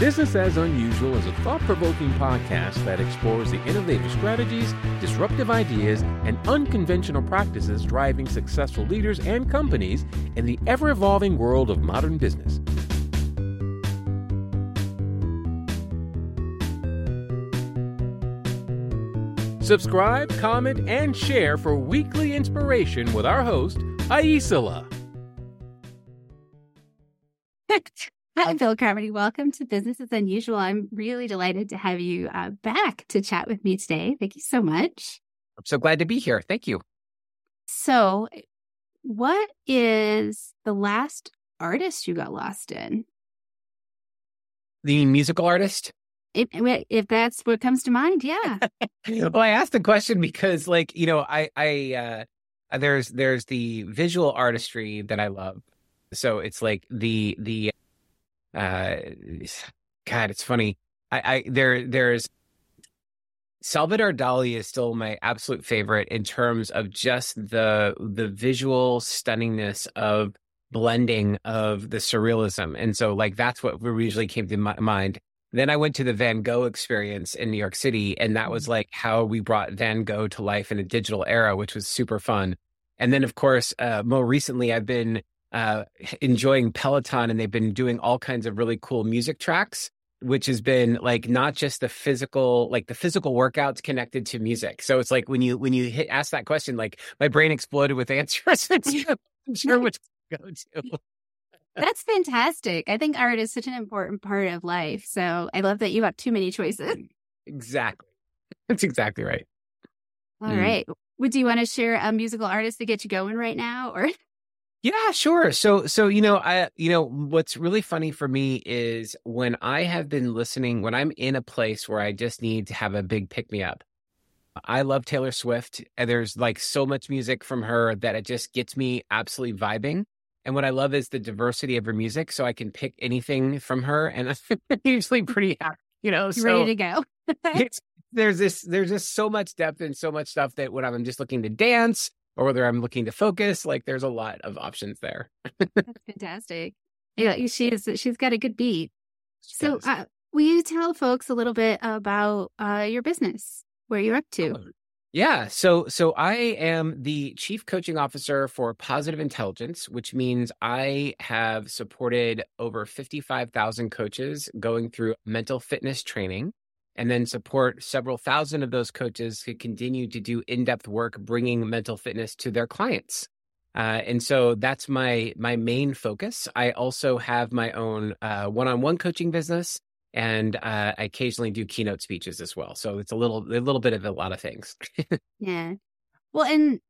Business as Unusual is a thought provoking podcast that explores the innovative strategies, disruptive ideas, and unconventional practices driving successful leaders and companies in the ever evolving world of modern business. Subscribe, comment, and share for weekly inspiration with our host, Aicila. Hi, Bill Carmody. Welcome to Business as Unusual. I'm really delighted to have you uh, back to chat with me today. Thank you so much. I'm so glad to be here. Thank you. So, what is the last artist you got lost in? The musical artist? If, if that's what comes to mind, yeah. well, I asked the question because, like, you know, I, I, uh, there's, there's the visual artistry that I love. So it's like the, the, uh, God, it's funny. I, I, there, there's Salvador Dali is still my absolute favorite in terms of just the, the visual stunningness of blending of the surrealism. And so, like, that's what usually came to my mind. Then I went to the Van Gogh experience in New York City, and that was mm-hmm. like how we brought Van Gogh to life in a digital era, which was super fun. And then, of course, uh, more recently, I've been uh, enjoying Peloton, and they've been doing all kinds of really cool music tracks, which has been like not just the physical, like the physical workouts connected to music. So it's like when you when you hit ask that question, like my brain exploded with answers. I'm sure which to go to. That's fantastic. I think art is such an important part of life. So I love that you have too many choices. Exactly. That's exactly right. All mm. right. Would you want to share a musical artist to get you going right now or Yeah, sure. So so you know, I you know, what's really funny for me is when I have been listening when I'm in a place where I just need to have a big pick me up. I love Taylor Swift and there's like so much music from her that it just gets me absolutely vibing. And what I love is the diversity of her music. So I can pick anything from her and I'm usually mm. pretty happy, you know. So ready to go. it's, there's this, there's just so much depth and so much stuff that when I'm just looking to dance or whether I'm looking to focus, like there's a lot of options there. That's fantastic. Yeah, she is, she's got a good beat. so, uh, will you tell folks a little bit about uh, your business, where you're up to? Yeah. So so I am the chief coaching officer for Positive Intelligence, which means I have supported over 55,000 coaches going through mental fitness training and then support several thousand of those coaches to continue to do in-depth work bringing mental fitness to their clients. Uh, and so that's my my main focus. I also have my own uh, one-on-one coaching business and uh, I occasionally do keynote speeches as well. So it's a little a little bit of a lot of things. yeah. Well, and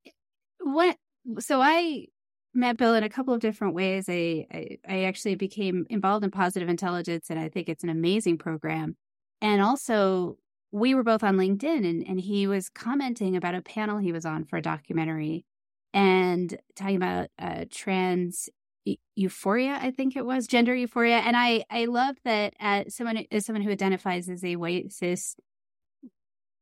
what so I met Bill in a couple of different ways. I, I, I actually became involved in positive intelligence, and I think it's an amazing program. And also, we were both on LinkedIn, and and he was commenting about a panel he was on for a documentary, and talking about uh, trans euphoria i think it was gender euphoria. And i i love that as someone as someone who identifies as a white cis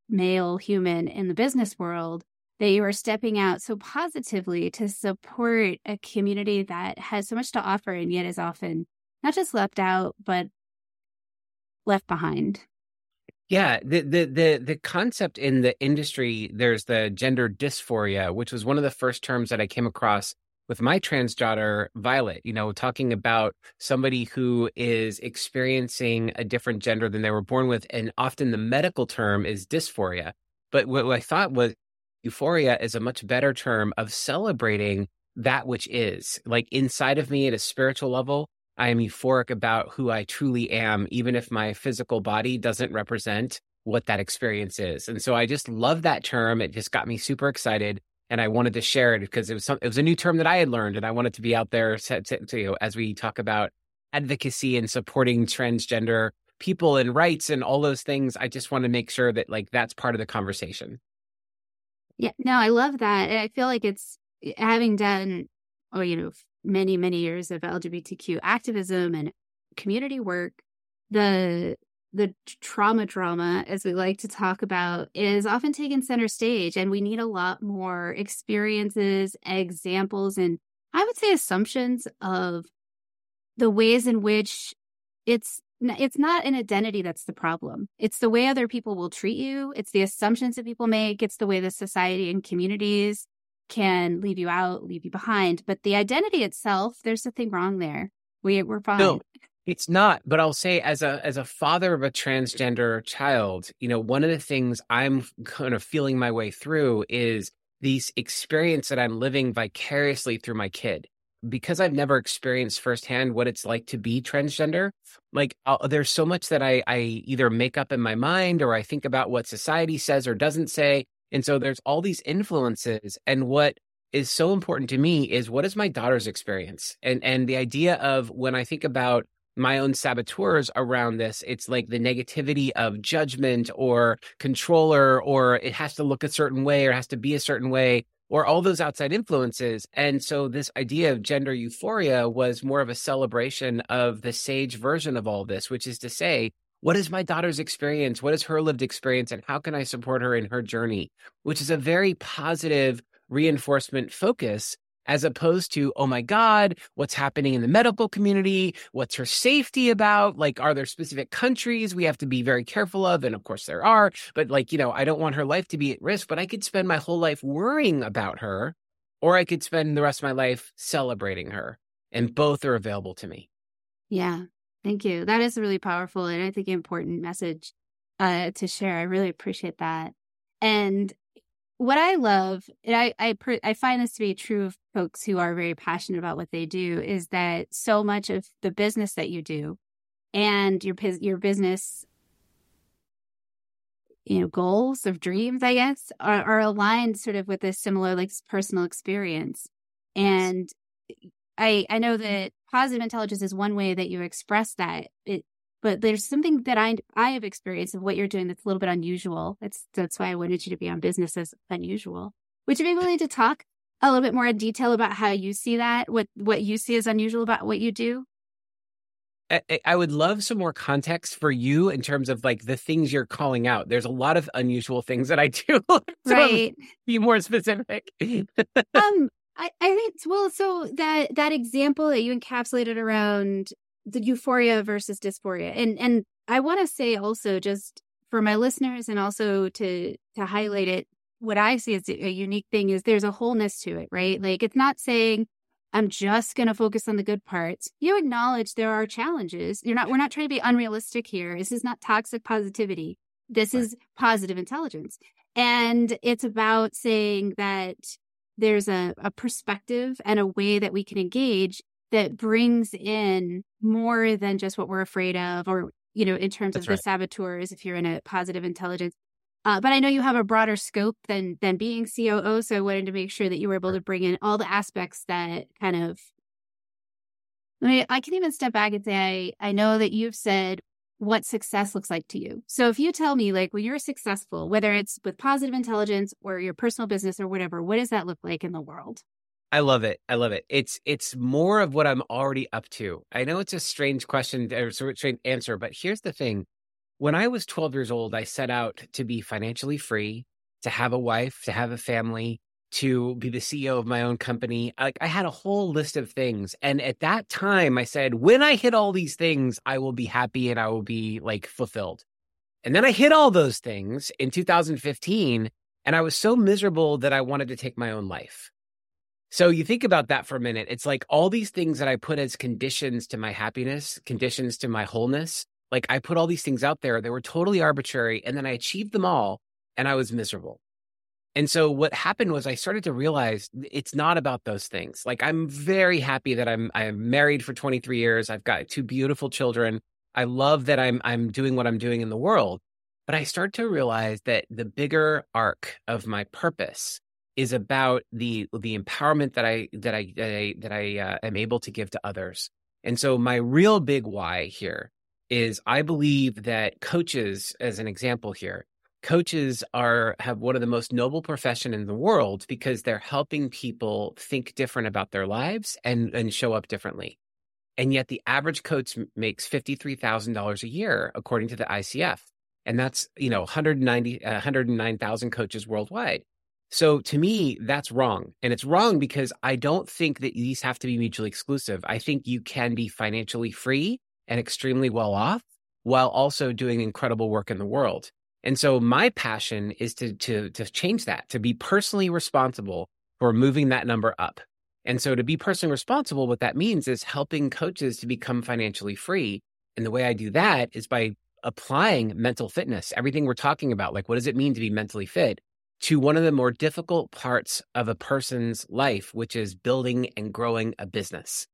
male human in the business world that you are stepping out so positively to support a community that has so much to offer and yet is often not just left out but left behind yeah, the, the the the concept in the industry, there's the gender dysphoria, which was one of the first terms that I came across with my trans daughter, Violet, you know, talking about somebody who is experiencing a different gender than they were born with. And often the medical term is dysphoria. But what I thought was euphoria is a much better term of celebrating that which is. Like inside of me at a spiritual level, I am euphoric about who I truly am, even if my physical body doesn't represent what that experience is. And so I just love that term. It just got me super excited and I wanted to share it because it was some, it was a new term that I had learned, and I wanted to be out there to, to, to, you know, as we talk about advocacy and supporting transgender people and rights and all those things. I just want to make sure that like that's part of the conversation. Yeah, no, I love that, and I feel like it's eh, having done, oh, you know, many many years of LGBTQ activism and community work. The the trauma drama, as we like to talk about, is often taken center stage. And we need a lot more experiences, examples, and I would say assumptions of the ways in which it's it's not an identity that's the problem. It's the way other people will treat you. It's the assumptions that people make. It's the way the society and communities can leave you out, leave you behind. But the identity itself, there's nothing wrong there. We we're fine. No, it's not. But I'll say, as a as a father of a transgender child, you know, one of the things I'm kind of feeling my way through is these experience that I'm living vicariously through my kid because I've never experienced firsthand what it's like to be transgender, like I'll, there's so much that I, I either make up in my mind or I think about what society says or doesn't say. And so there's all these influences. And what is so important to me is what is my daughter's experience? And, and the idea of when I think about my own saboteurs around this, it's like the negativity of judgment or controller, or it has to look a certain way or has to be a certain way or all those outside influences. And so this idea of gender euphoria was more of a celebration of the sage version of all this, which is to say, what is my daughter's experience? What is her lived experience? And how can I support her in her journey? Which is a very positive reinforcement focus as opposed to, oh my God, what's happening in the medical community? What's her safety about? Like, are there specific countries we have to be very careful of? And of course there are, but like, you know, I don't want her life to be at risk, but I could spend my whole life worrying about her, or I could spend the rest of my life celebrating her. And both are available to me. Yeah. Thank you. That is a really powerful and I think important message uh, to share. I really appreciate that. And what I love, and I I, per, I find this to be true of folks who are very passionate about what they do, is that so much of the business that you do, and your your business, you know, goals of dreams, I guess, are, are aligned sort of with a similar like personal experience. And I I know that positive intelligence is one way that you express that. It but there's something that I I have experienced of what you're doing that's a little bit unusual. That's that's why I wanted you to be on business as unusual. Would you be willing to talk a little bit more in detail about how you see that? What what you see as unusual about what you do? I, I would love some more context for you in terms of like the things you're calling out. There's a lot of unusual things that I do. so right. Be more specific. um, I, I think well, so that that example that you encapsulated around the euphoria versus dysphoria. And and I want to say also just for my listeners and also to to highlight it what I see as a unique thing is there's a wholeness to it, right? Like it's not saying I'm just going to focus on the good parts. You acknowledge there are challenges. You're not we're not trying to be unrealistic here. This is not toxic positivity. This right. is positive intelligence. And it's about saying that there's a, a perspective and a way that we can engage that brings in more than just what we're afraid of or you know in terms That's of right. the saboteurs if you're in a positive intelligence uh, but i know you have a broader scope than than being coo so i wanted to make sure that you were able to bring in all the aspects that kind of I, mean, I can even step back and say I, I know that you've said what success looks like to you. So if you tell me like when you're successful, whether it's with positive intelligence or your personal business or whatever, what does that look like in the world? I love it. I love it. It's it's more of what I'm already up to. I know it's a strange question or strange answer, but here's the thing. When I was 12 years old, I set out to be financially free, to have a wife, to have a family, to be the CEO of my own company. Like I had a whole list of things. And at that time I said, when I hit all these things, I will be happy and I will be like fulfilled. And then I hit all those things in 2015 and I was so miserable that I wanted to take my own life. So you think about that for a minute. It's like all these things that I put as conditions to my happiness, conditions to my wholeness. Like I put all these things out there. They were totally arbitrary. And then I achieved them all and I was miserable. And so what happened was I started to realize it's not about those things. Like I'm very happy that I'm I'm married for 23 years. I've got two beautiful children. I love that I'm I'm doing what I'm doing in the world. But I start to realize that the bigger arc of my purpose is about the the empowerment that I that I that I, that I uh, am able to give to others. And so my real big why here is I believe that coaches, as an example here, coaches are have one of the most noble profession in the world because they're helping people think different about their lives and and show up differently. And yet the average coach makes $53,000 a year according to the ICF. And that's, you know, 190 uh, 109,000 coaches worldwide. So to me, that's wrong. And it's wrong because I don't think that these have to be mutually exclusive. I think you can be financially free and extremely well off while also doing incredible work in the world. And so my passion is to to to change that, to be personally responsible for moving that number up. And so to be personally responsible, what that means is helping coaches to become financially free. And the way I do that is by applying mental fitness, everything we're talking about, like what does it mean to be mentally fit, to one of the more difficult parts of a person's life, which is building and growing a business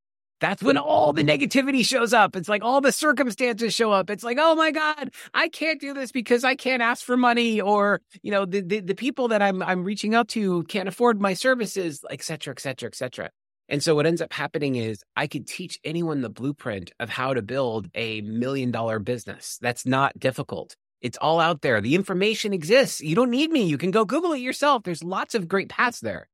that's when all the negativity shows up. It's like all the circumstances show up. It's like, oh my God, I can't do this because I can't ask for money, or you know, the the, the people that I'm I'm reaching out to can't afford my services, et cetera, et cetera, et cetera. And so what ends up happening is I could teach anyone the blueprint of how to build a million dollar business. That's not difficult. It's all out there. The information exists. You don't need me. You can go Google it yourself. There's lots of great paths there.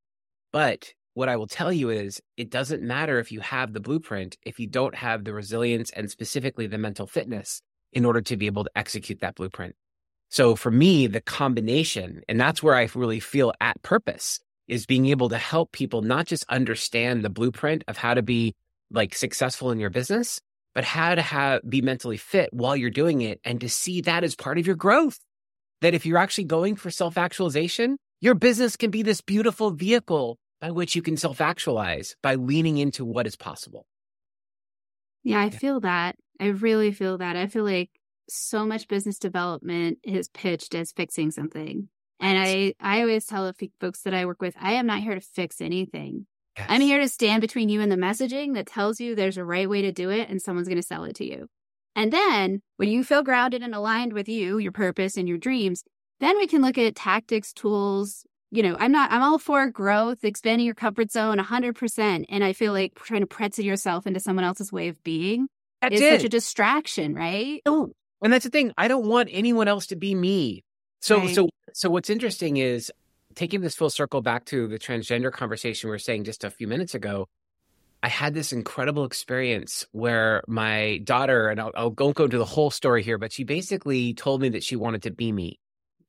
But what I will tell you is it doesn't matter if you have the blueprint if you don't have the resilience and specifically the mental fitness in order to be able to execute that blueprint. So for me, the combination, and that's where I really feel at purpose, is being able to help people not just understand the blueprint of how to be like successful in your business, but how to have be mentally fit while you're doing it and to see that as part of your growth. That if you're actually going for self actualization, your business can be this beautiful vehicle by which you can self actualize by leaning into what is possible. Yeah, I feel that. I really feel that. I feel like so much business development is pitched as fixing something. And I, I always tell the folks that I work with, I am not here to fix anything. Yes. I'm here to stand between you and the messaging that tells you there's a right way to do it and someone's going to sell it to you. And then when you feel grounded and aligned with you, your purpose and your dreams, then we can look at tactics, tools, you know, I'm not, I'm all for growth, expanding your comfort zone 100%. And I feel like trying to pretzel yourself into someone else's way of being that's is it. such a distraction, right? Oh, and that's the thing. I don't want anyone else to be me. So, right. so, so what's interesting is taking this full circle back to the transgender conversation we were saying just a few minutes ago. I had this incredible experience where my daughter, and I'll, I'll go into the whole story here, but she basically told me that she wanted to be me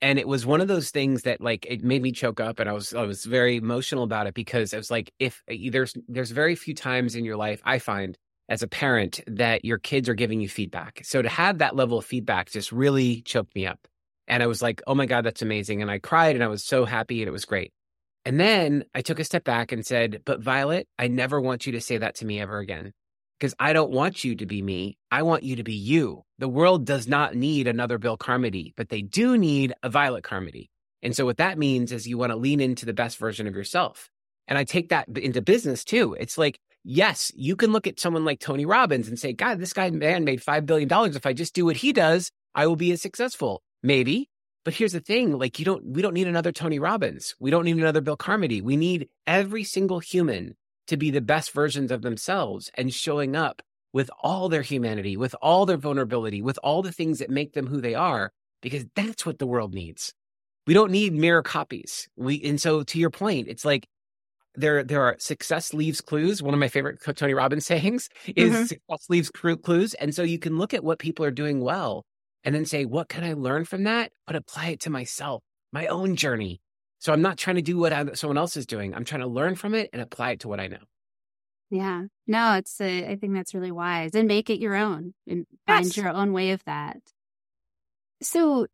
and it was one of those things that like it made me choke up and i was i was very emotional about it because it was like if eh, there's there's very few times in your life i find as a parent that your kids are giving you feedback. So to have that level of feedback just really choked me up. And i was like oh my god that's amazing. And i cried and i was so happy and it was great. And then i took a step back and said but violet i never want you to say that to me ever again because I don't want you to be me. I want you to be you. The world does not need another Bill Carmody, but they do need a Violet Carmody. And so what that means is you want to lean into the best version of yourself. And I take that into business too. It's like, yes, you can look at someone like Tony Robbins and say, God, this guy man made $5 billion. If I just do what he does, I will be as successful. Maybe. But here's the thing, like you don't, we don't need another Tony Robbins. We don't need another Bill Carmody. We need every single human to be the best versions of themselves and showing up with all their humanity, with all their vulnerability, with all the things that make them who they are, because that's what the world needs. We don't need mirror copies. We and so to your point, it's like there there are success leaves clues. One of my favorite Tony Robbins sayings is mm-hmm. success leaves clues, and so you can look at what people are doing well and then say, what can I learn from that, but apply it to myself, my own journey, so I'm not trying to do what someone else is doing. I'm trying to learn from it and apply it to what I know. Yeah. No, it's, a, I think that's really wise and make it your own and find yes. your own way of that. So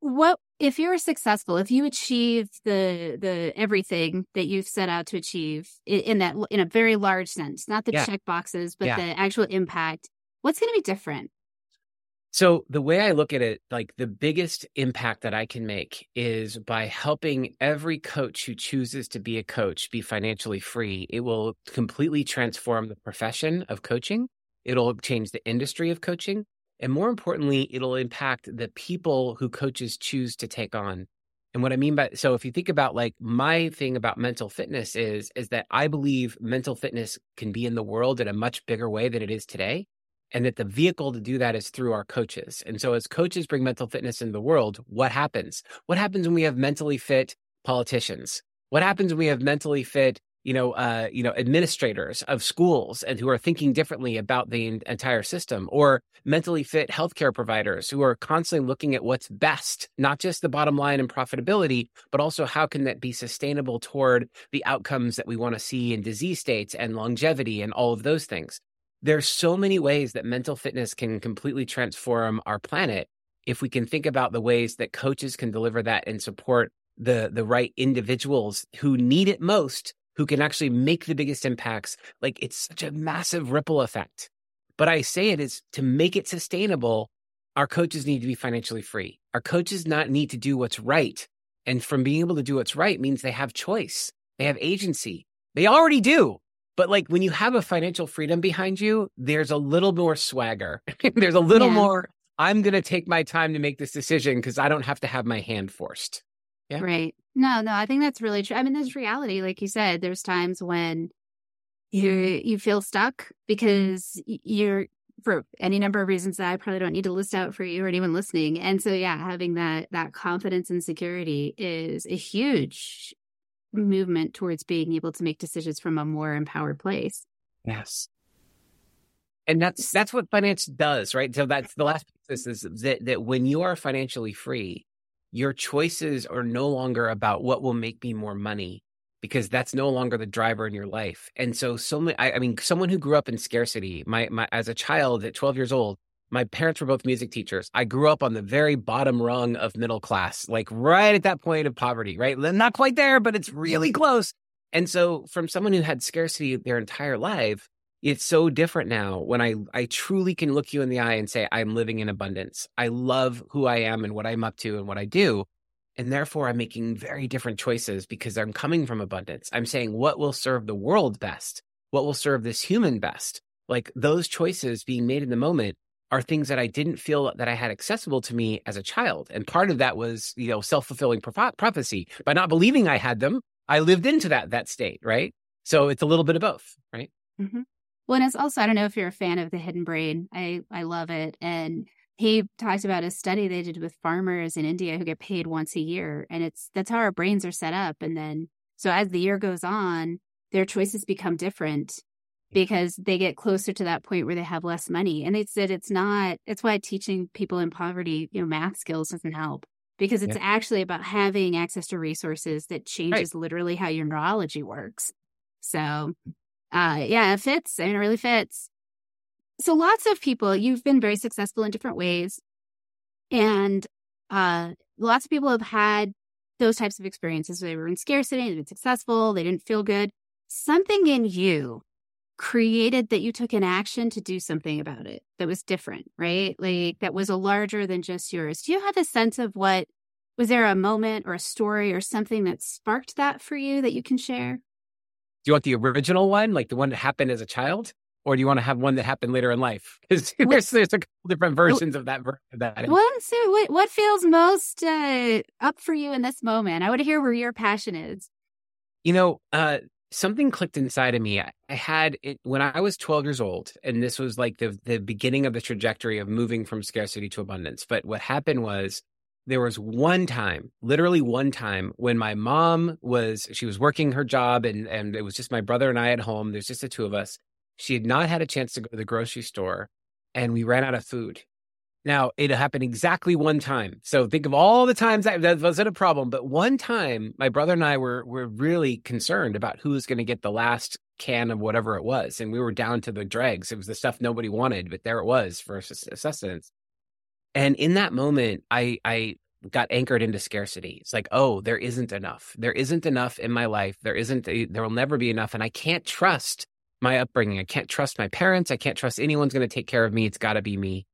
what, if you're successful, if you achieve the, the everything that you've set out to achieve in, in that, in a very large sense, not the yeah. check boxes, but yeah. the actual impact, what's going to be different? So the way I look at it, like the biggest impact that I can make is by helping every coach who chooses to be a coach be financially free. It will completely transform the profession of coaching. It'll change the industry of coaching. And more importantly, it'll impact the people who coaches choose to take on. And what I mean by so if you think about like my thing about mental fitness is is that I believe mental fitness can be in the world in a much bigger way than it is today and that the vehicle to do that is through our coaches. And so as coaches bring mental fitness into the world, what happens? What happens when we have mentally fit politicians? What happens when we have mentally fit, you know, uh, you know, administrators of schools and who are thinking differently about the entire system, or mentally fit healthcare providers who are constantly looking at what's best, not just the bottom line and profitability, but also how can that be sustainable toward the outcomes that we want to see in disease states and longevity and all of those things. There's so many ways that mental fitness can completely transform our planet if we can think about the ways that coaches can deliver that and support the the right individuals who need it most who can actually make the biggest impacts. Like it's such a massive ripple effect. But i say it is to make it sustainable our coaches need to be financially free. Our coaches not need to do what's right. And from being able to do what's right means they have choice. They have agency. They already do but like when you have a financial freedom behind you, there's a little more swagger. there's a little yeah. more, I'm going to take my time to make this decision because I don't have to have my hand forced. Yeah. Right. No, no, I think that's really true. I mean, there's reality. Like you said, there's times when you you feel stuck because you're for any number of reasons that I probably don't need to list out for you or anyone listening. And so yeah, having that that confidence and security is a huge movement towards being able to make decisions from a more empowered place. Yes. And that's that's what finance does, right? So that's the last piece is that that when you are financially free, your choices are no longer about what will make me more money because that's no longer the driver in your life. And so so many I, I mean someone who grew up in scarcity, my my as a child at 12 years old, my parents were both music teachers. I grew up on the very bottom rung of middle class, like right at that point of poverty, right? Not quite there, but it's really close. And so, from someone who had scarcity their entire life, it's so different now when I, I truly can look you in the eye and say, I'm living in abundance. I love who I am and what I'm up to and what I do. And therefore, I'm making very different choices because I'm coming from abundance. I'm saying what will serve the world best, what will serve this human best. Like those choices being made in the moment are things that I didn't feel that I had accessible to me as a child. And part of that was, you know, self-fulfilling prophecy. By not believing I had them, I lived into that that state, right? So it's a little bit of both, right? Mm-hmm. Well, and it's also I don't know if you're a fan of the Hidden Brain. I I love it, and he talks about a study they did with farmers in India who get paid once a year, and it's that's how our brains are set up. And then so as the year goes on, their choices become different because they get closer to that point where they have less money. And they said it's not, it's why teaching people in poverty, you know, math skills doesn't help because it's yeah. actually about having access to resources that changes right. literally how your neurology works. So, uh, yeah, it fits. I mean, it really fits. So lots of people, you've been very successful in different ways. And, uh, lots of people have had those types of experiences. Where they were in scarcity, they've been successful, they didn't feel good. Something in you created that you took an action to do something about it that was different, right? Like that was a larger than just yours. Do you have a sense of what was there a moment or a story or something that sparked that for you that you can share? Do you want the original one, like the one that happened as a child? Or do you want to have one that happened later in life? Because there's, there's a couple different versions of that. Of that. What, so what, what feels most uh, up for you in this moment? I want to hear where your passion is. You know, uh, something clicked inside of me. I, had it when I was 12 years old, and this was like the the beginning of the trajectory of moving from scarcity to abundance. But what happened was there was one time, literally one time, when my mom was she was working her job, and and it was just my brother and I at home. There's just the two of us. She had not had a chance to go to the grocery store, and we ran out of food. Now, it happened exactly one time. So think of all the times that, that wasn't a problem. But one time, my brother and I were, were really concerned about who was going to get the last can of whatever it was. And we were down to the dregs. It was the stuff nobody wanted, but there it was for sustenance. And in that moment, I, I got anchored into scarcity. It's like, oh, there isn't enough. There isn't enough in my life. There isn't, there will never be enough. And I can't trust my upbringing. I can't trust my parents. I can't trust anyone's going to take care of me. It's got to be me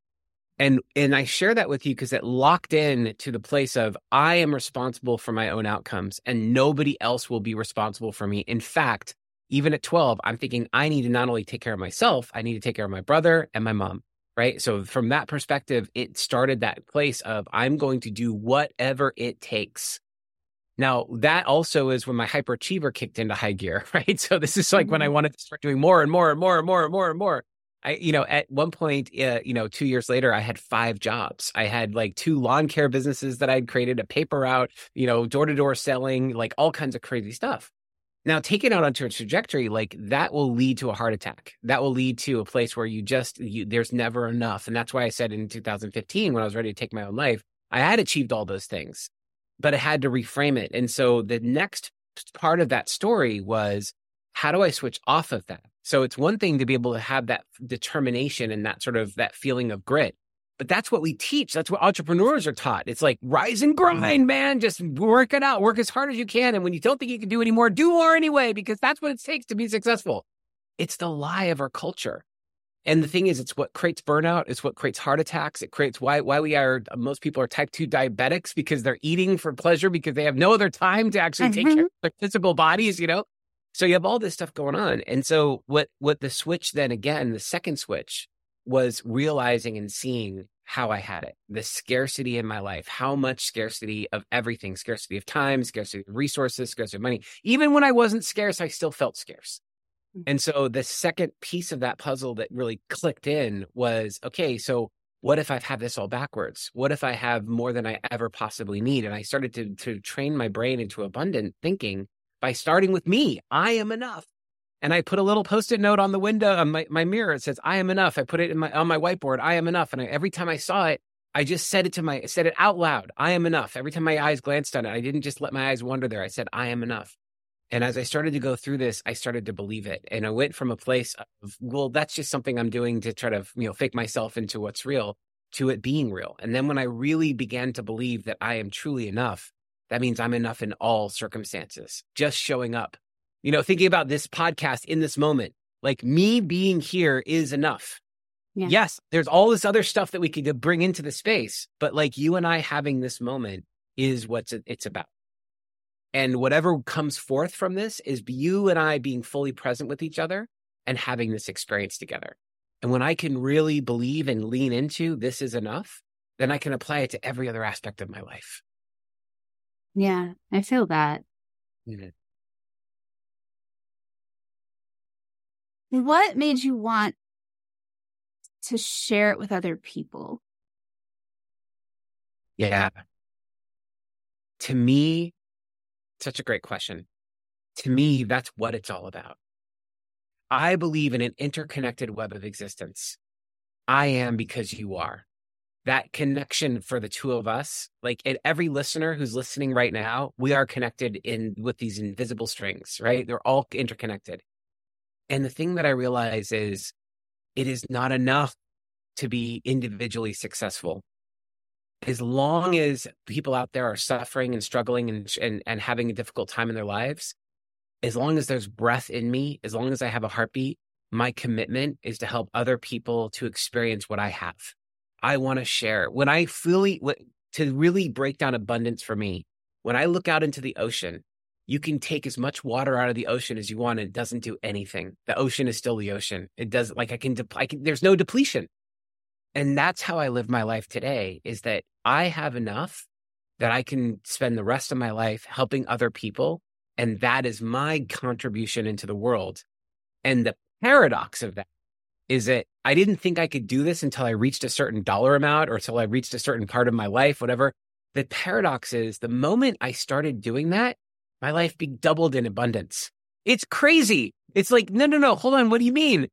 and and i share that with you because it locked in to the place of i am responsible for my own outcomes and nobody else will be responsible for me. In fact even at 12 i'm thinking i need to not only take care of myself i need to take care of my brother and my mom right? So from that perspective it started that place of i'm going to do whatever it takes. Now that also is when my hyperachiever kicked into high gear right? So this is like when i mm-hmm. wanted to start doing more and more and more and more and more and more I, you know, at one point, uh, you know, two years later, I had five jobs. I had like two lawn care businesses that I'd created, a paper route, you know, door to door selling, like all kinds of crazy stuff. Now, taking out onto a trajectory like that will lead to a heart attack. That will lead to a place where you just, you, there's never enough. And that's why I said in 2015, when I was ready to take my own life, I had achieved all those things, but I had to reframe it. And so the next part of that story was how do I switch off of that? So it's one thing to be able to have that determination and that sort of that feeling of grit. But that's what we teach. That's what entrepreneurs are taught. It's like rise and grind, man. Just work it out. Work as hard as you can. And when you don't think you can do anymore, do more anyway, because that's what it takes to be successful. It's the lie of our culture. And the thing is, it's what creates burnout. It's what creates heart attacks. It creates why why we are most people are type two diabetics because they're eating for pleasure because they have no other time to actually mm-hmm. take care mm-hmm. of their physical bodies. You know, so you have all this stuff going on. And so what what the switch then again, the second switch was realizing and seeing how I had it, the scarcity in my life, how much scarcity of everything, scarcity of time, scarcity of resources, scarcity of money. Even when I wasn't scarce, I still felt scarce. Mm. And so the second piece of that puzzle that really clicked in was okay, so what if I have had this all backwards? What if I have more than I ever possibly need? And I started to, to train my brain into abundant thinking by starting with me. I am enough. And I put a little post-it note on the window on my, my mirror. It says, I am enough. I put it in my on my whiteboard. I am enough. And I, every time I saw it, I just said it to my said it out loud. I am enough. Every time my eyes glanced on it, I didn't just let my eyes wander there. I said, I am enough. And as I started to go through this, I started to believe it. And I went from a place of, well, that's just something I'm doing to try to, you know, fake myself into what's real to it being real. And then when I really began to believe that I am truly enough, that means I'm enough in all circumstances, just showing up. You know, thinking about this podcast in this moment, like me being here is enough. Yeah. Yes, there's all this other stuff that we could bring into the space, but like you and I having this moment is what it's about. And whatever comes forth from this is you and I being fully present with each other and having this experience together. And when I can really believe and lean into this is enough, then I can apply it to every other aspect of my life. Yeah, I feel that. Mm-hmm. What made you want to share it with other people? Yeah. To me, such a great question. To me, that's what it's all about. I believe in an interconnected web of existence. I am because you are. That connection for the two of us, like every listener who's listening right now, we are connected in with these invisible strings, right? They're all interconnected. And the thing that I realize is it is not enough to be individually successful as long as people out there are suffering and struggling and, and, and having a difficult time in their lives, as long as there's breath in me, as long as I have a heartbeat, my commitment is to help other people to experience what I have. I want to share. When I fully, to really break down abundance for me, when I look out into the ocean, you can take as much water out of the ocean as you want and it doesn't do anything. The ocean is still the ocean. It does like I can, de- I can there's no depletion. And that's how I live my life today is that I have enough that I can spend the rest of my life helping other people. And that is my contribution into the world. And the paradox of that is that I didn't think I could do this until I reached a certain dollar amount or until I reached a certain part of my life, whatever. The paradox is the moment I started doing that, my life be doubled in abundance. It's crazy. It's like, no, no, no, hold on. What do you mean?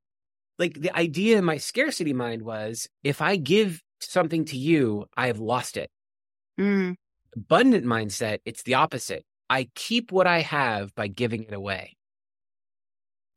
Like the idea in my scarcity mind was if I give something to you, I have lost it. Mm. Abundant mindset, it's the opposite. I keep what I have by giving it away.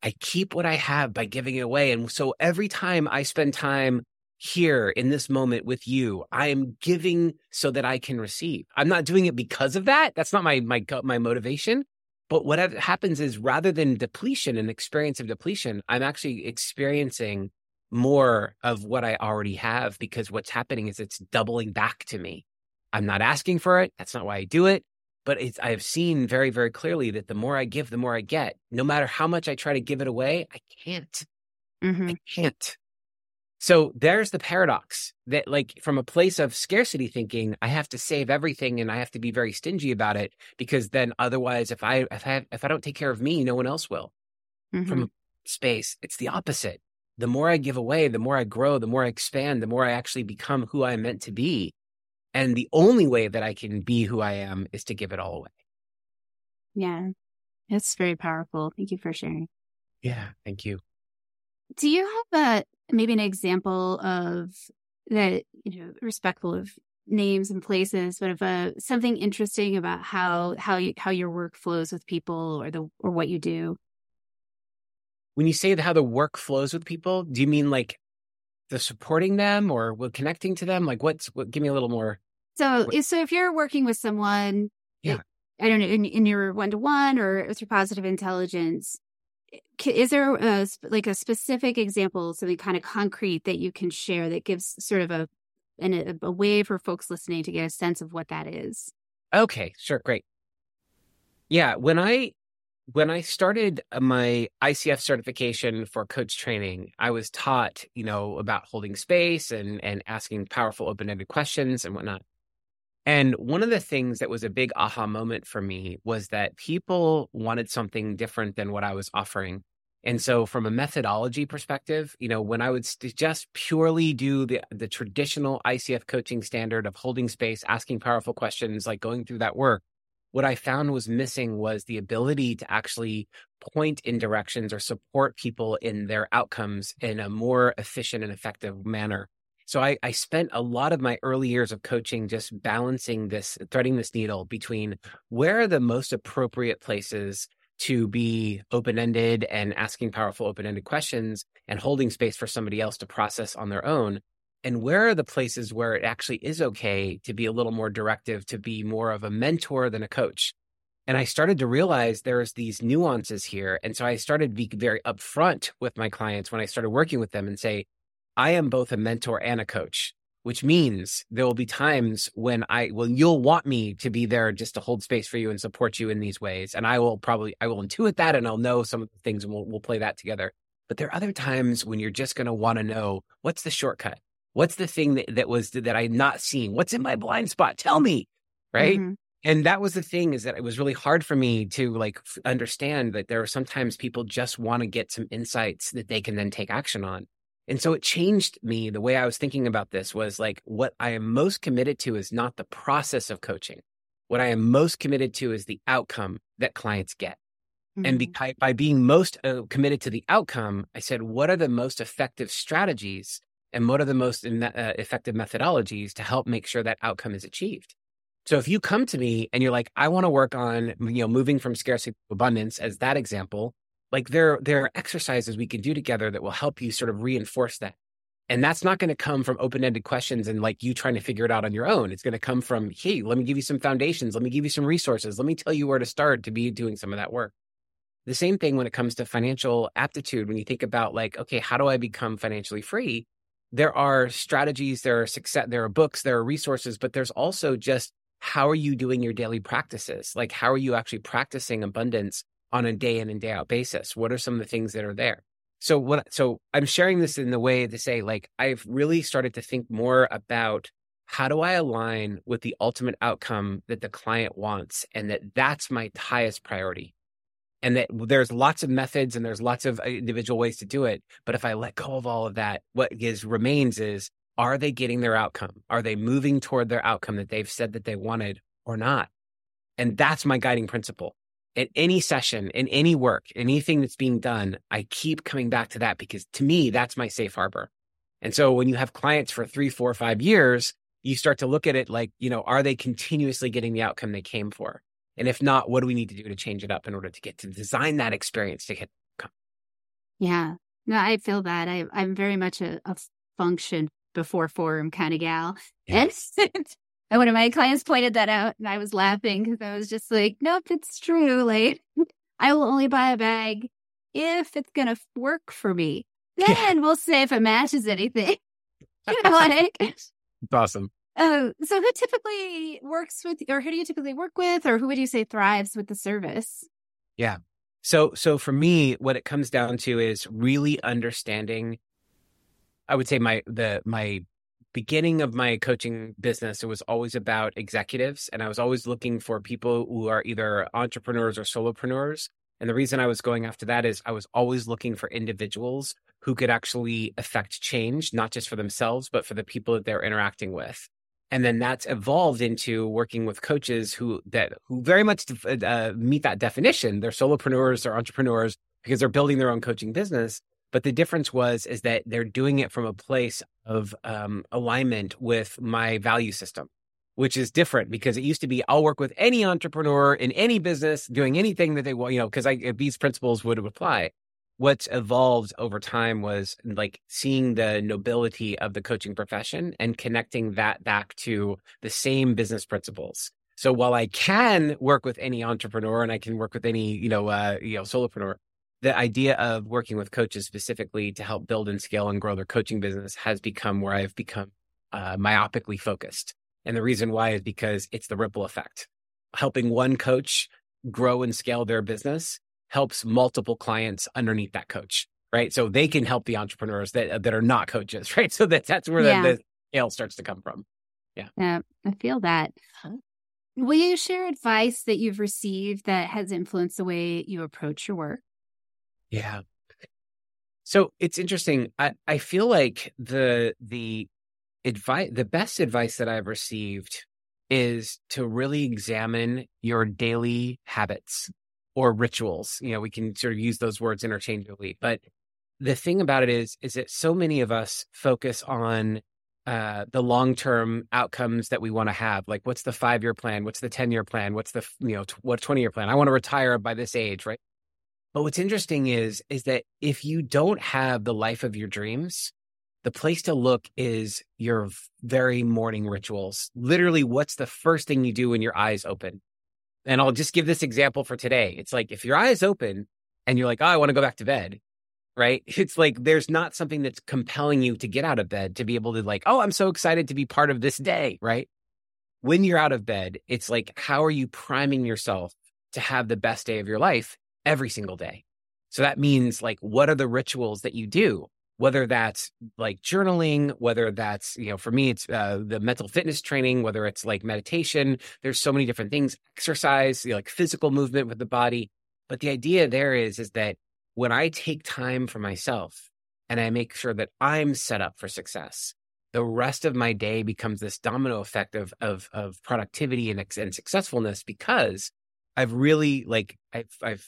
I keep what I have by giving it away. And so every time I spend time here in this moment with you, I am giving so that I can receive. I'm not doing it because of that. That's not my my my motivation. But what happens is rather than depletion and experience of depletion, I'm actually experiencing more of what I already have because what's happening is it's doubling back to me. I'm not asking for it. That's not why I do it. But it's, I have seen very, very clearly that the more I give, the more I get. No matter how much I try to give it away, I can't. Mm-hmm. I can't. So there's the paradox that, like, from a place of scarcity thinking, I have to save everything and I have to be very stingy about it because then otherwise, if I if I if I don't take care of me, no one else will. Mm-hmm. From space, it's the opposite. The more I give away, the more I grow, the more I expand, the more I actually become who I'm meant to be. And the only way that I can be who I am is to give it all away. Yeah, it's very powerful. Thank you for sharing. Yeah, thank you. Do you have a maybe an example of that, you know, respectful of names and places, but of a something interesting about how how you, how your work flows with people or the or what you do. when you say how the work flows with people, do you mean like the supporting them or connecting to them? Like what's what? Give me a little more. So, so if you're working with someone, yeah, I don't know, in, in your one to one or through positive intelligence, is there a, like a specific example, something kind of concrete that you can share that gives sort of a a, a way for folks listening to get a sense of what that is? Okay, sure, great. Yeah, when I when I started uh, my ICF certification for coach training, I was taught, you know, about holding space and and asking powerful open-ended questions and whatnot. And one of the things that was a big aha moment for me was that people wanted something different than what I was offering. And so from a methodology perspective, you know, when I would just purely do the the traditional ICF coaching standard of holding space, asking powerful questions, like going through that work, what I found was missing was the ability to actually point in directions or support people in their outcomes in a more efficient and effective manner. So I, I spent a lot of my early years of coaching just balancing this, threading this needle between where are the most appropriate places to be open ended and asking powerful open ended questions and holding space for somebody else to process on their own and where are the places where it actually is okay to be a little more directive to be more of a mentor than a coach? And i started to realize there's these nuances here and so i started to be very upfront with my clients when i started working with them and say i am both a mentor and a coach which means there will be times when i well you'll want me to be there just to hold space for you and support you in these ways and i will probably i will intuit that and i'll know some of the things and we'll, we'll play that together. But there are other times when you're just going to want to know what's the shortcut What's the thing that, that was that I'm not seeing? What's in my blind spot? Tell me. Right. Mm-hmm. And that was the thing is that it was really hard for me to like understand that there are sometimes people just want to get some insights that they can then take action on. And so it changed me. The way I was thinking about this was like, what I am most committed to is not the process of coaching. What I am most committed to is the outcome that clients get. Mm-hmm. And by, by being most uh, committed to the outcome, I said, what are the most effective strategies and what are the most uh, effective methodologies to help make sure that outcome is achieved? So if you come to me and you're like i want to work on you know moving from scarcity to abundance as that example like there there are exercises we can do together that will help you sort of reinforce that. And that's not going to come from open-ended questions and like you trying to figure it out on your own. It's going to come from hey let me give you some foundations. Let me give you some resources. Let me tell you where to start to be doing some of that work. The same thing when it comes to financial aptitude when you think about like okay how do i become financially free there are strategies, there are success, there are books, there are resources, but there's also just how are you doing your daily practices? Like, how are you actually practicing abundance on a day in and day out basis? What are some of the things that are there? So what, so I'm sharing this in the way to say, like, I've really started to think more about how do I align with the ultimate outcome that the client wants? And that that's my highest priority and that there's lots of methods and there's lots of uh, individual ways to do it but if i let go of all of that what is remains is are they getting their outcome? Are they moving toward their outcome that they've said that they wanted or not? And that's my guiding principle. At any session in any work anything that's being done i keep coming back to that because to me that's my safe harbor. And so when you have clients for three four five years you start to look at it like you know are they continuously getting the outcome they came for and if not, what do we need to do to change it up in order to get to design that experience to hit? Yeah, no, I feel that. I, I'm very much a, a function before form kind of gal. Yes. And, and one of my clients pointed that out and I was laughing because I was just like, nope, it's true. Like, I will only buy a bag if it's going to work for me. Then yeah. we'll say if it matches anything. you know, like, it's awesome. Oh, so who typically works with, or who do you typically work with, or who would you say thrives with the service? Yeah. So, so for me, what it comes down to is really understanding. I would say my the my beginning of my coaching business, it was always about executives, and I was always looking for people who are either entrepreneurs or solopreneurs. And the reason I was going after that is I was always looking for individuals who could actually affect change, not just for themselves, but for the people that they're interacting with and then that's evolved into working with coaches who that who very much uh, meet that definition. They're solopreneurs they're entrepreneurs because they're building their own coaching business. But the difference was is that they're doing it from a place of um, alignment with my value system, which is different because it used to be I'll work with any entrepreneur in any business doing anything that they want, you know, because these principles would apply. What's evolved over time was like seeing the nobility of the coaching profession and connecting that back to the same business principles. So while I can work with any entrepreneur and I can work with any, you know, uh, you know, solopreneur, the idea of working with coaches specifically to help build and scale and grow their coaching business has become where I've become uh, myopically focused. And the reason why is because it's the ripple effect. Helping one coach grow and scale their business helps multiple clients underneath that coach, right? So they can help the entrepreneurs that uh, that are not coaches, right? So that that's where yeah. the, the scale starts to come from. Yeah. Yeah, I feel that. Will you share advice that you've received that has influenced the way you approach your work? Yeah. So it's interesting. I, I feel like the the advice the best advice that I've received is to really examine your daily habits or rituals. You know, we can sort of use those words interchangeably, but the thing about it is, is that so many of us focus on uh, the long term outcomes that we want to have. Like, what's the five year plan? What's the 10 year plan? What's the, you know, what 20 year plan? I want to retire by this age, right? But what's interesting is, is that if you don't have the life of your dreams, the place to look is your very morning rituals. Literally, what's the first thing you do when your eyes open? And I'll just give this example for today. It's like if your eyes open and you're like, oh, I want to go back to bed, right? It's like there's not something that's compelling you to get out of bed to be able to, like, oh, I'm so excited to be part of this day, right? When you're out of bed, it's like, how are you priming yourself to have the best day of your life every single day? So that means, like, what are the rituals that you do? Whether that's like journaling, whether that's, you know, for me, it's uh, the mental fitness training, whether it's like meditation. There's so many different things, exercise, you know, like physical movement with the body. But the idea there is, is that when I take time for myself and I make sure that I'm set up for success, the rest of my day becomes this domino effect of, of, of productivity and, and successfulness because I've really like, I've, I've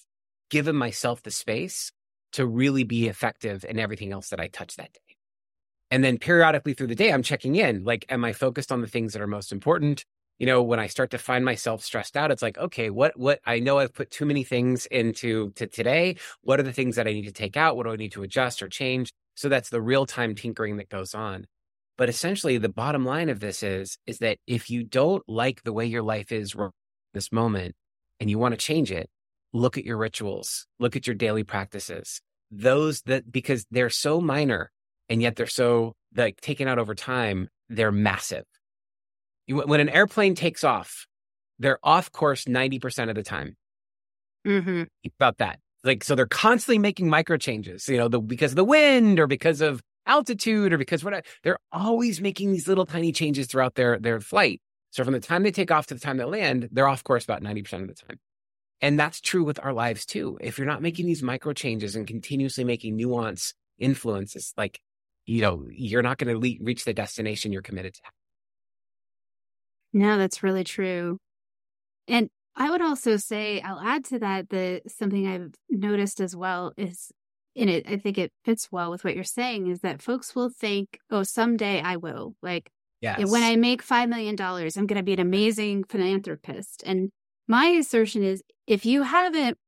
given myself the space to really be effective in everything else that I touch that day. And then periodically through the day, I'm checking in like, am I focused on the things that are most important? You know, when I start to find myself stressed out, it's like, okay, what, what I know I've put too many things into to today. What are the things that I need to take out? What do I need to adjust or change? So that's the real time tinkering that goes on. But essentially, the bottom line of this is, is that if you don't like the way your life is this moment and you want to change it, look at your rituals, look at your daily practices. Those that, because they're so minor and yet they're so like taken out over time, they're massive. You, when an airplane takes off, they're off course 90% of the time. Mm-hmm. About that. Like, so they're constantly making micro changes, you know, the, because of the wind or because of altitude or because what they're always making these little tiny changes throughout their, their flight. So from the time they take off to the time they land, they're off course about 90% of the time. And that's true with our lives too. If you're not making these micro changes and continuously making nuance influences, like, you know, you're not going to le- reach the destination you're committed to. No, that's really true. And I would also say, I'll add to that that something I've noticed as well is in it, I think it fits well with what you're saying is that folks will think, oh, someday I will. Like, yes. when I make $5 million, I'm going to be an amazing philanthropist. And my assertion is if you haven't,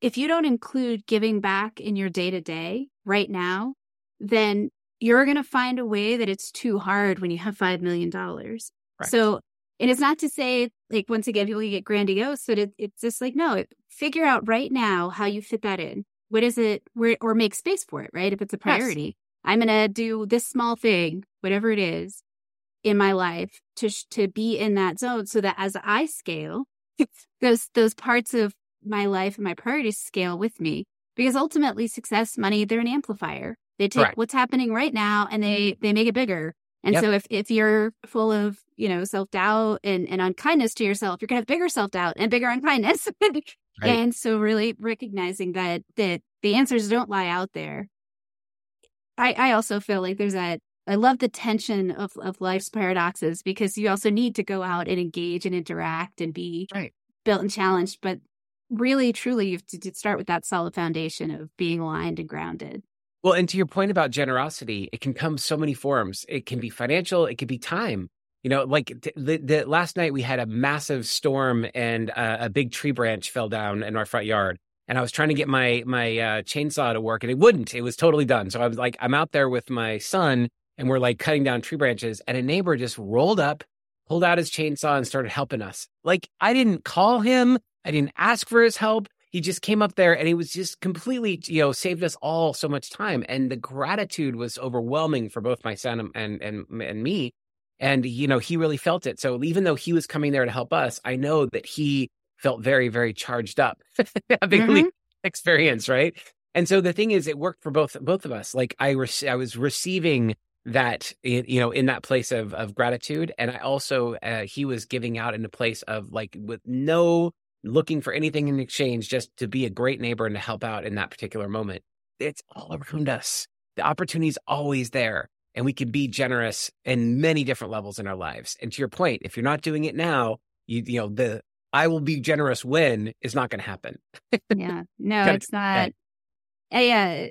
if you don't include giving back in your day to day right now, then you're going to find a way that it's too hard when you have $5 million. Right. So, and it's not to say, like, once again, people get grandiose, but it, it's just like, no, figure out right now how you fit that in. What is it, where, or make space for it, right? If it's a priority, yes. I'm going to do this small thing, whatever it is in my life to, to be in that zone so that as I scale, those those parts of my life and my priorities scale with me because ultimately success money they're an amplifier they take right. what's happening right now and they they make it bigger and yep. so if if you're full of you know self-doubt and, and unkindness to yourself you're gonna have bigger self-doubt and bigger unkindness right. and so really recognizing that that the answers don't lie out there i i also feel like there's that I love the tension of, of life's paradoxes because you also need to go out and engage and interact and be right. built and challenged. But really, truly, you have to, start with that solid foundation of being aligned and grounded. Well, and to your point about generosity, it can come so many forms. It can be financial, it could be time. You know, like the, the last night we had a massive storm and uh, a big tree branch fell down in our front yard. and I was trying to get my my uh, chainsaw to work, and it wouldn't. It was totally done. So I was like, I'm out there with my son, and we're like cutting down tree branches, and a neighbor just rolled up, pulled out his chainsaw, and started helping us. Like I didn't call him, I didn't ask for his help. He just came up there, and he was just completely, you know, saved us all so much time, and the gratitude was overwhelming for both my son and and and me. And you know, he really felt it. So even though he was coming there to help us, I know that he felt very, very charged up, having mm-hmm. experience, right? And so the thing is, it worked for both both of us. Like I, re- I was receiving that, you know, in that place of of gratitude, and I also uh, he was giving out in a place of like with no looking for anything in exchange, just to be a great neighbor and to help out in that particular moment. It's all around us. The opportunity is always there, and we can be generous in many different levels in our lives. And to your point, if you're not doing it now, you you know the I will be generous when is not going to happen. yeah. No, it's not. Yeah.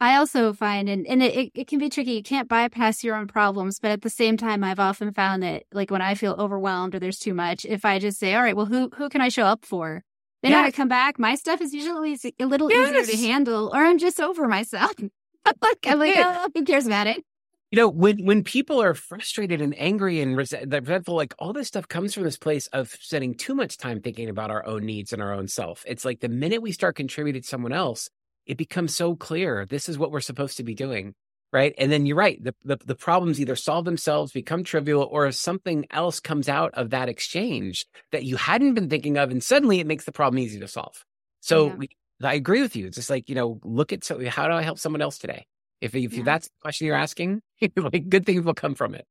I also find, and, and it, it can be tricky. You can't bypass your own problems. But at the same time, I've often found that, like, when I feel overwhelmed or there's too much, if I just say, all right, well, who, who can I show up for? Then yes. I come back. My stuff is usually a little yes. easier to handle, or I'm just over myself. I'm like, oh, who cares about it? you know when when people are frustrated and angry and resentful like all this stuff comes from this place of spending too much time thinking about our own needs and our own self it's like the minute we start contributing to someone else it becomes so clear this is what we're supposed to be doing right and then you're right the, the, the problems either solve themselves become trivial or something else comes out of that exchange that you hadn't been thinking of and suddenly it makes the problem easy to solve so yeah. we, i agree with you it's just like you know look at so how do i help someone else today if, if yeah. that's the question you're asking, like good things will come from it.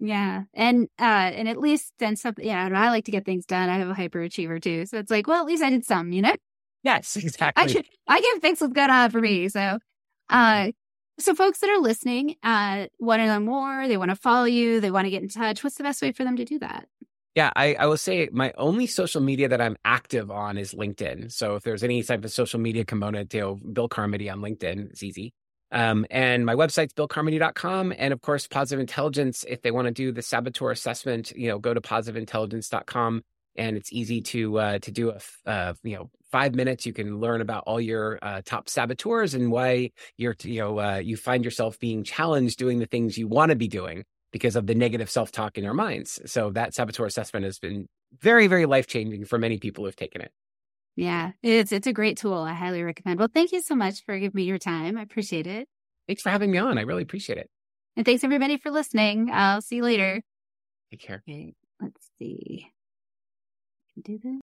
Yeah. And uh and at least then something yeah, and I like to get things done. I have a hyperachiever too. So it's like, well, at least I did some, you know? Yes, exactly. I can I can fix what's going on for me. So uh so folks that are listening, uh want to know more, they want to follow you, they want to get in touch. What's the best way for them to do that? Yeah, I, I will say my only social media that I'm active on is LinkedIn. So if there's any type of social media component, you know, Bill Carmody on LinkedIn, it's easy. Um, and my website's billcarmody.com. And of course, Positive Intelligence, if they want to do the saboteur assessment, you know, go to positiveintelligence.com. And it's easy to uh, to do a uh, you know five minutes. You can learn about all your uh, top saboteurs and why you're you know uh, you find yourself being challenged doing the things you want to be doing because of the negative self talk in our minds. So that saboteur assessment has been very very life changing for many people who've taken it. Yeah, it's it's a great tool. I highly recommend. Well, thank you so much for giving me your time. I appreciate it. Thanks for having me on. I really appreciate it. And thanks everybody for listening. I'll see you later. Take care. Okay, let's see. Do this.